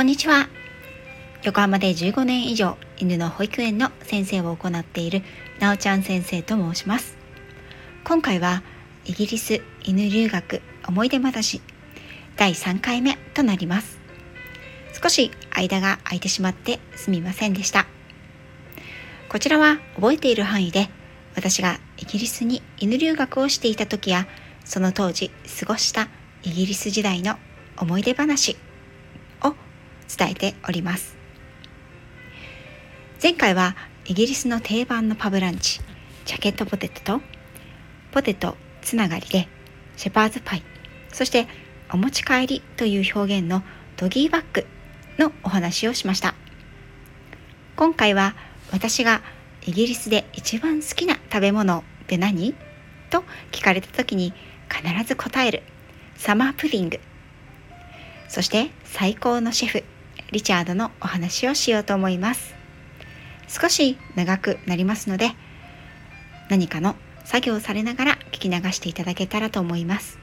こんにちは。横浜で15年以上犬の保育園の先生を行っているなおちゃん先生と申します。今回はイギリス犬留学思い出話第3回目となります。少し間が空いてしまってすみませんでした。こちらは覚えている範囲で私がイギリスに犬留学をしていた時やその当時過ごしたイギリス時代の思い出話伝えております。前回はイギリスの定番のパブランチジャケットポテトとポテトつながりでシェパーズパイそしてお持ち帰りという表現のドギーバッグのお話をしました。今回は私がイギリスで一番好きな食べ物って何？と聞かれた時に必ず答えるサマープディング。そして最高のシェフ。リチャードのお話をしようと思います。少し長くなりますので何かの作業をされながら聞き流していただけたらと思います。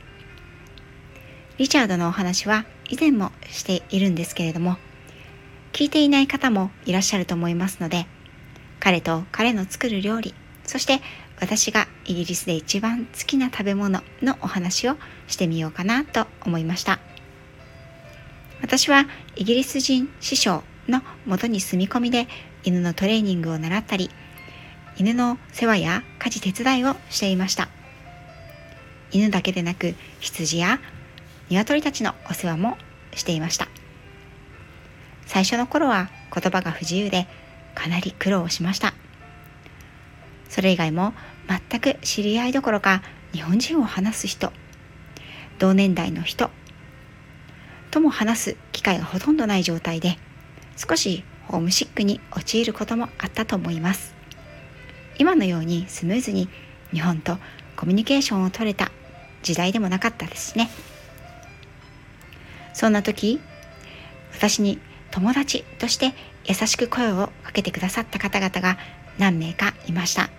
リチャードのお話は以前もしているんですけれども聞いていない方もいらっしゃると思いますので彼と彼の作る料理そして私がイギリスで一番好きな食べ物のお話をしてみようかなと思いました。私はイギリス人師匠のもとに住み込みで犬のトレーニングを習ったり犬の世話や家事手伝いをしていました。犬だけでなく羊や鶏たちのお世話もしていました。最初の頃は言葉が不自由でかなり苦労しました。それ以外も全く知り合いどころか日本人を話す人同年代の人とも話す機会がほとんどない状態で少しホームシックに陥ることもあったと思います。今のようにスムーズに日本とコミュニケーションを取れた時代でもなかったですね。そんな時私に友達として優しく声をかけてくださった方々が何名かいました。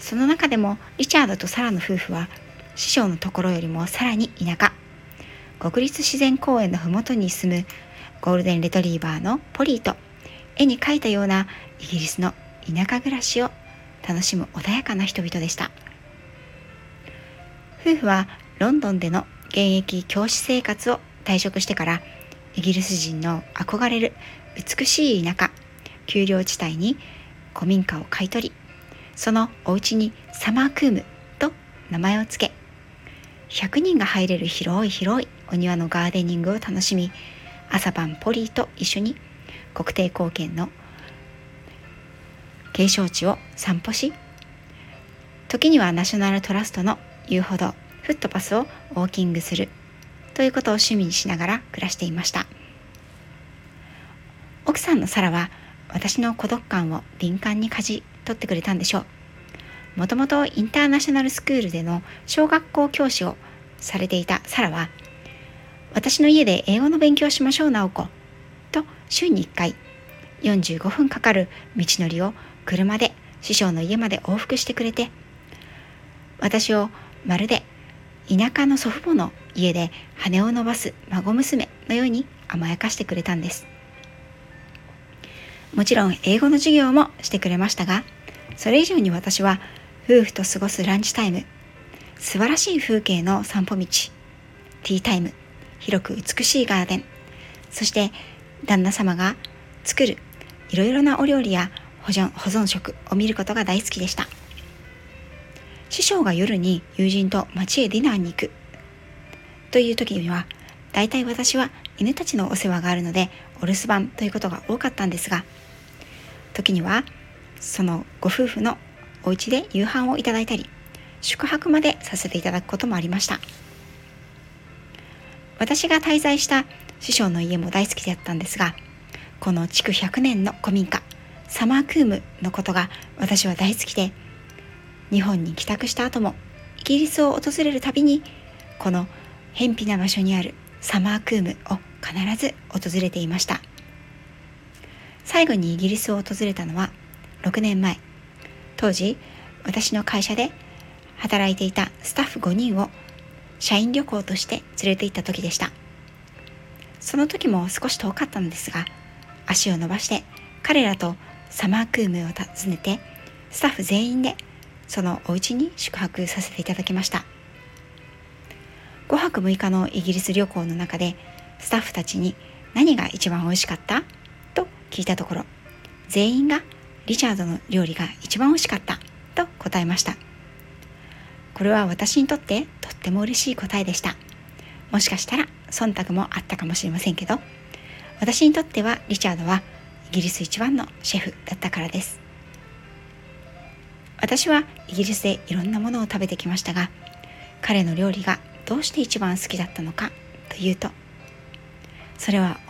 その中でもリチャードとサラの夫婦は師匠のところよりもさらに田舎。国立自然公園の麓に住むゴールデンレトリーバーのポリーと絵に描いたようなイギリスの田舎暮らしを楽しむ穏やかな人々でした。夫婦はロンドンでの現役教師生活を退職してからイギリス人の憧れる美しい田舎丘陵地帯に古民家を買い取りそのお家にサマークームと名前を付け100人が入れる広い広いお庭のガーデニングを楽しみ朝晩ポリーと一緒に国定公園の景勝地を散歩し時にはナショナルトラストの遊歩道フットパスをウォーキングするということを趣味にしながら暮らしていました。奥さんのサラは私の孤独感を敏感に舵取ってくれたんでしょう。もともとインターナショナルスクールでの小学校教師をされていたサラは私の家で英語の勉強しましょう、直子。と、週に1回、45分かかる道のりを車で師匠の家まで往復してくれて、私をまるで田舎の祖父母の家で羽を伸ばす孫娘のように甘やかしてくれたんです。もちろん英語の授業もしてくれましたが、それ以上に私は夫婦と過ごすランチタイム、素晴らしい風景の散歩道、ティータイム、広く美しいガーデン。そして旦那様が作るいろいろなお料理や保存保存食を見ることが大好きでした。師匠が夜に友人と街へディナーに行く。という時には大体私は犬たちのお世話があるのでお留守番ということが多かったんですが時にはそのご夫婦のお家で夕飯をいただいたり宿泊までさせていただくこともありました。私が滞在した師匠の家も大好きだったんですがこの築100年の古民家サマークームのことが私は大好きで日本に帰宅した後もイギリスを訪れるたびにこの偏僻な場所にあるサマークームを必ず訪れていました最後にイギリスを訪れたのは6年前当時私の会社で働いていたスタッフ5人を社員旅行として連れて行った時でした。その時も少し遠かったのですが足を伸ばして彼らとサマークームを訪ねてスタッフ全員でそのお家に宿泊させていただきました。5泊6日のイギリス旅行の中でスタッフたちに何が一番美味しかったと聞いたところ全員がリチャードの料理が一番美味しかったと答えました。これは私にとってとっても嬉しい答えでした。もしかしたら忖度もあったかもしれませんけど私にとってはリチャードはイギリス一番のシェフだったからです。私はイギリスでいろんなものを食べてきましたが彼の料理がどうして一番好きだったのかというとそれは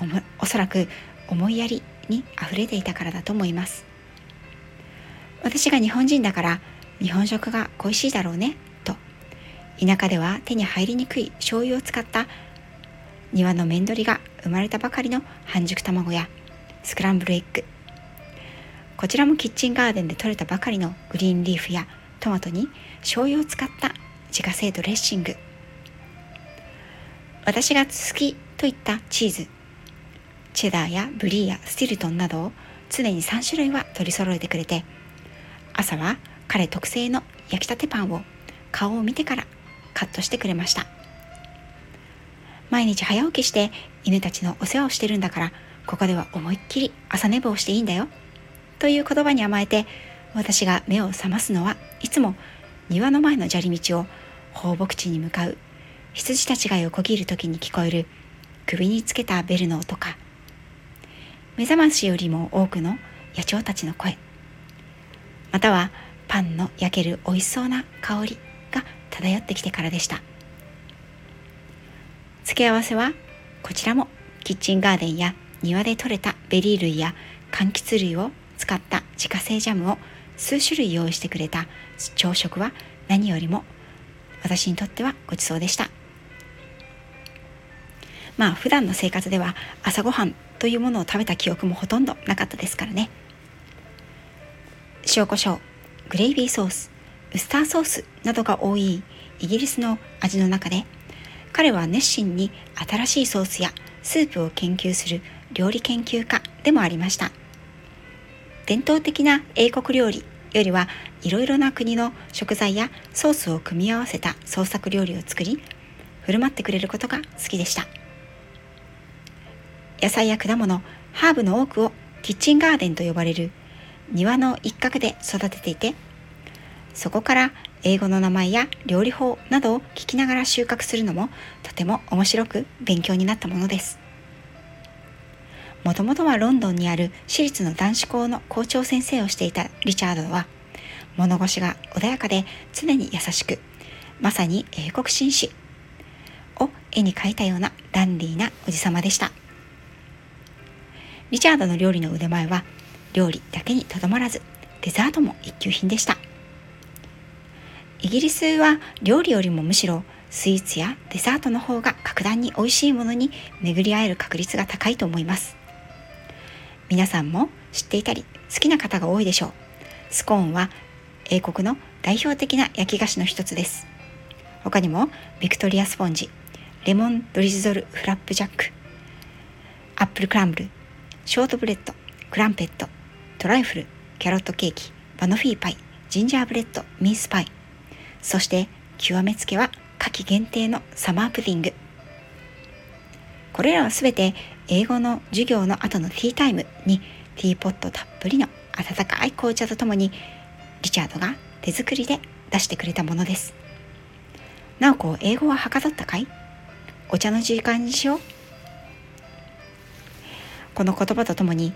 おおそらく思いやりにあふれていたからだと思います。私が日本人だから日本食が恋しいだろうねと。田舎では手に入りにくい醤油を使った庭の面取りが生まれたばかりの半熟卵やスクランブルエッグ。こちらもキッチンガーデンで採れたばかりのグリーンリーフやトマトに醤油を使った自家製ドレッシング。私が好きといったチーズ。チェダーやブリーやスティルトンなどを常に3種類は取り揃えてくれて朝は彼特製の焼きたてパンを顔を見てからカットしてくれました。毎日早起きして犬たちのお世話をしてるんだからここでは思いっきり朝寝坊していいんだよ。という言葉に甘えて私が目を覚ますのはいつも庭の前の砂利道を放牧地に向かう羊たちが横切る時に聞こえる首につけたベルの音か。目覚ましよりも多くの野鳥たちの声。またはパンの焼ける美味しそうな香りが漂ってきてからでした。付け合わせはこちらも。キッチンガーデンや庭で採れたベリー類や柑橘類を使った自家製ジャムを数種類用意してくれた。朝食は何よりも私にとってはごちそうでした。まあ普段の生活では朝ごはんというものを食べた記憶もほとんどなかったですからね。塩コショウグレイビーソースウスターソースなどが多いイギリスの味の中で彼は熱心に新しいソースやスープを研究する料理研究家でもありました。伝統的な英国料理よりはいろいろな国の食材やソースを組み合わせた創作料理を作り振る舞ってくれることが好きでした。野菜や果物ハーブの多くをキッチンガーデンと呼ばれる庭の一角で育てていてそこから英語の名前や料理法などを聞きながら収穫するのもとても面白く勉強になったものです。もともとはロンドンにある私立の男子校の校長先生をしていたリチャードは物腰が穏やかで常に優しくまさに英国紳士。を絵に描いたようなダンディーなおじさまでした。リチャードの料理の腕前は料理だけにとどまらずデザートも一級品でした。イギリスは料理よりもむしろスイーツやデザートの方が格段に美味しいものに巡り合える確率が高いと思います。皆さんも知っていたり好きな方が多いでしょう。スコーンは英国の代表的な焼き菓子の一つです。他にもビクトリアスポンジレモンドリズルフラップジャックアップルクランブルショートブレッドクランペットトライフルキャロットケーキバノフィーパイジンジャーブレッドミンスパイ。そして極めつけは夏季限定のサマープディング。これらはすべて英語の授業の後のティータイムにティーポットたっぷりの温かい紅茶とともにリチャードが手作りで出してくれたものです。なおこ、英語ははかどったかい？お茶の時間にしよう。この言葉とともに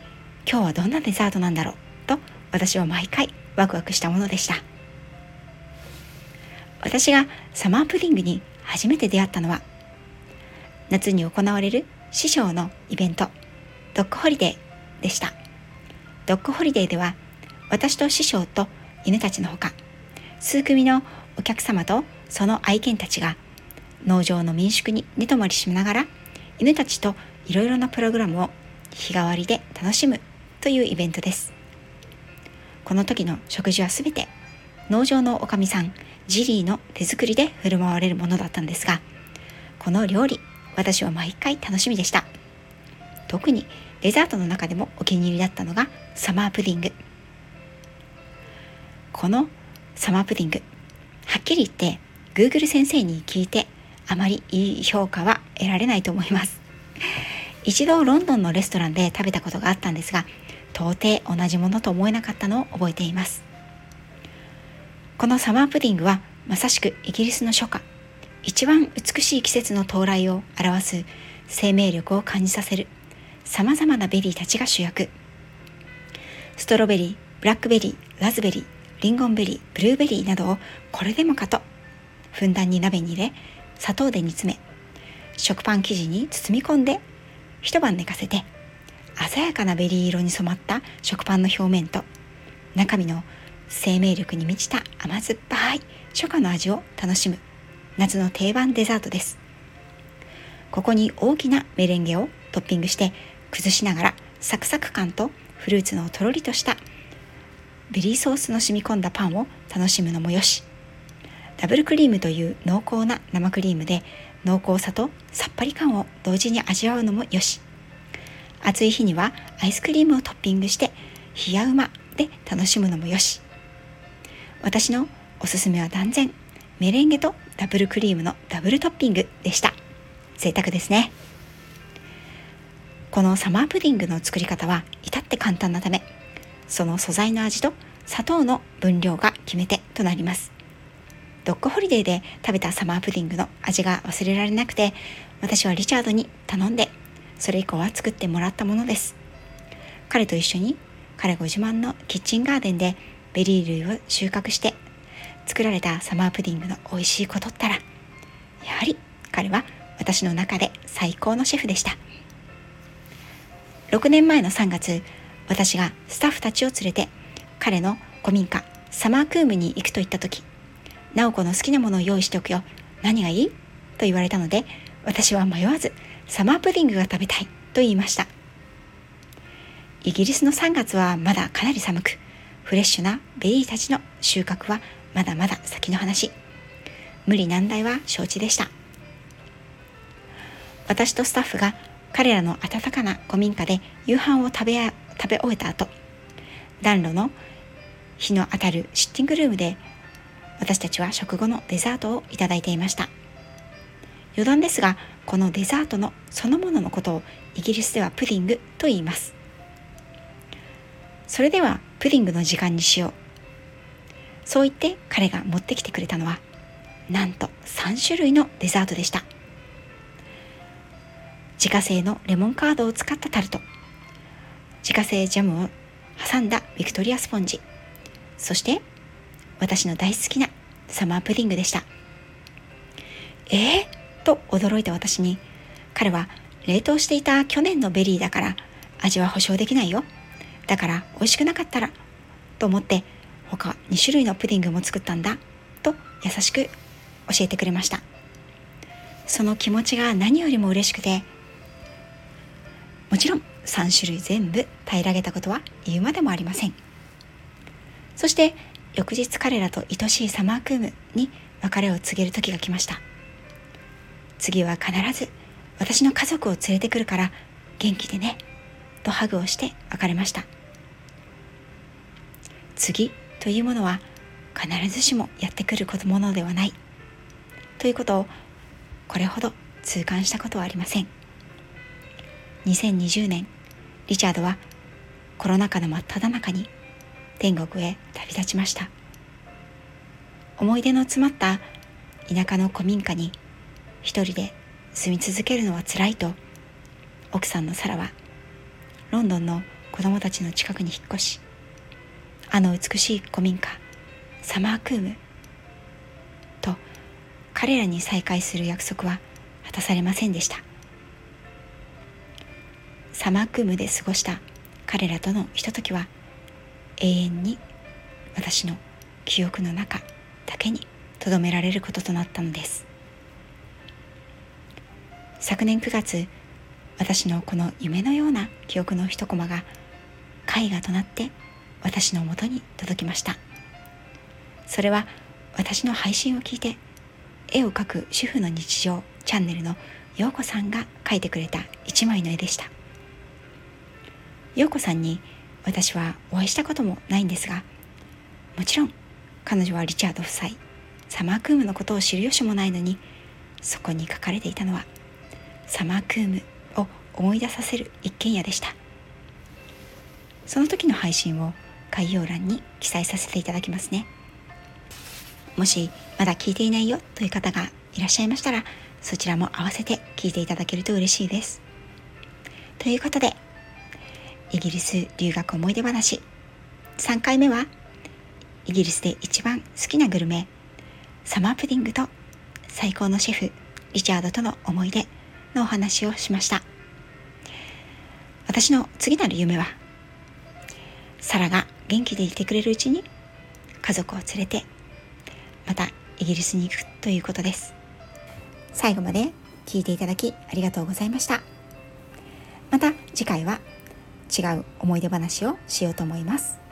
今日はどんなデザートなんだろう？と私は毎回ワクワクしたものでした。私がサマープディングに初めて出会ったのは夏に行われる師匠のイベントドッグホリデーでした。ドッグホリデーでは私と師匠と犬たちのほか数組のお客様とその愛犬たちが農場の民宿に寝泊まりしながら犬たちといろいろなプログラムを日替わりで楽しむというイベントです。この時の食事はすべて農場のおかみさんジリーの手作りで振る舞われるものだったんですがこの料理私は毎回楽しみでした。特にデザートの中でもお気に入りだったのがサマープディング。このサマープディングはっきり言って Google 先生に聞いてあまりいい評価は得られないと思います。一度ロンドンのレストランで食べたことがあったんですが到底同じものと思えなかったのを覚えています。このサマープディングはまさしくイギリスの初夏一番美しい季節の到来を表す生命力を感じさせるさまざまなベリーたちが主役。ストロベリーブラックベリーラズベリーリンゴンベリーブルーベリーなどをこれでもかとふんだんに鍋に入れ砂糖で煮詰め食パン生地に包み込んで一晩寝かせて鮮やかなベリー色に染まった食パンの表面と中身の生命力に満ちた甘酸っぱい初夏の味を楽しむ夏の定番デザートです。ここに大きなメレンゲをトッピングして崩しながらサクサク感とフルーツのとろりとしたベリーソースの染み込んだパンを楽しむのもよし。ダブルクリームという濃厚な生クリームで濃厚さとさっぱり感を同時に味わうのもよし。暑い日にはアイスクリームをトッピングして冷やうまで楽しむのもよし。私のおすすめは断然メレンゲとダブルクリームのダブルトッピングでした。贅沢ですね。このサマープディングの作り方は至って簡単なためその素材の味と砂糖の分量が決め手となります。ドッグホリデーで食べたサマープディングの味が忘れられなくて私はリチャードに頼んでそれ以降は作ってもらったものです。彼と一緒に彼ご自慢のキッチンガーデンでベリー類を収穫して作られたサマープディングの美味しいことったらやはり彼は私の中で最高のシェフでした。6年前の3月私がスタッフたちを連れて彼の古民家サマークームに行くと言った時直子の好きなものを用意しておくよ。何がいい？と言われたので私は迷わずサマープディングが食べたいと言いました。イギリスの3月はまだかなり寒くフレッシュなベリーたちの収穫はまだまだ先の話。無理難題は承知でした。私とスタッフが彼らの温かな古民家で夕飯を食べ食べ終えた後暖炉の火の当たるシッティングルームで私たちは食後のデザートをいただいていました。余談ですがこのデザートのそのもののことをイギリスではプディングと言います。それではプディングの時間にしよう。そう言って彼が持ってきてくれたのはなんと3種類のデザートでした。自家製のレモンカードを使ったタルト。自家製ジャムを挟んだビクトリアスポンジ。そして私の大好きなサマープディングでした。えー、と驚いた私に彼は冷凍していた去年のベリーだから味は保証できないよ。だから美味しくなかったらと思って他2種類のプディングも作ったんだと優しく教えてくれました。その気持ちが何よりも嬉しくてもちろん3種類全部平らげたことは言うまでもありません。そして翌日彼らと愛しいサマークームに別れを告げる時が来ました。次は必ず私の家族を連れてくるから元気でねとハグをして別れました。次というものは必ずしもやってくるものではないということをこれほど痛感したことはありません。2020年リチャードはコロナ禍の真っ只中に天国へ旅立ちました。思い出の詰まった田舎の古民家に一人で住み続けるのはつらいと奥さんのサラはロンドンの子供たちの近くに引っ越しあの美しい古民家サマークームと彼らに再会する約束は果たされませんでした。サマークームで過ごした彼らとのひとときは永遠に私の記憶の中だけに留められることとなったのです。昨年9月私のこの夢のような記憶の一コマが絵画となって私のもとに届きました。それは私の配信を聞いて絵を描く主婦の日常チャンネルの陽子さんが描いてくれた一枚の絵でした。陽子さんに私はお会いしたこともないんですがもちろん彼女はリチャード夫妻サマークームのことを知る由もないのにそこに書かれていたのはサマークームを思い出させる一軒家でした。その時の配信を概要欄に記載させていただきますね。もしまだ聞いていないよという方がいらっしゃいましたらそちらも合わせて聞いていただけると嬉しいです。ということでイギリス留学思い出話。3回目はイギリスで一番好きなグルメサマープディングと最高のシェフリチャードとの思い出のお話をしました。私の次なる夢はサラが元気でいてくれるうちに家族を連れてまたイギリスに行くということです。最後まで聞いていただきありがとうございました。また次回は違う思い出話をしようと思います。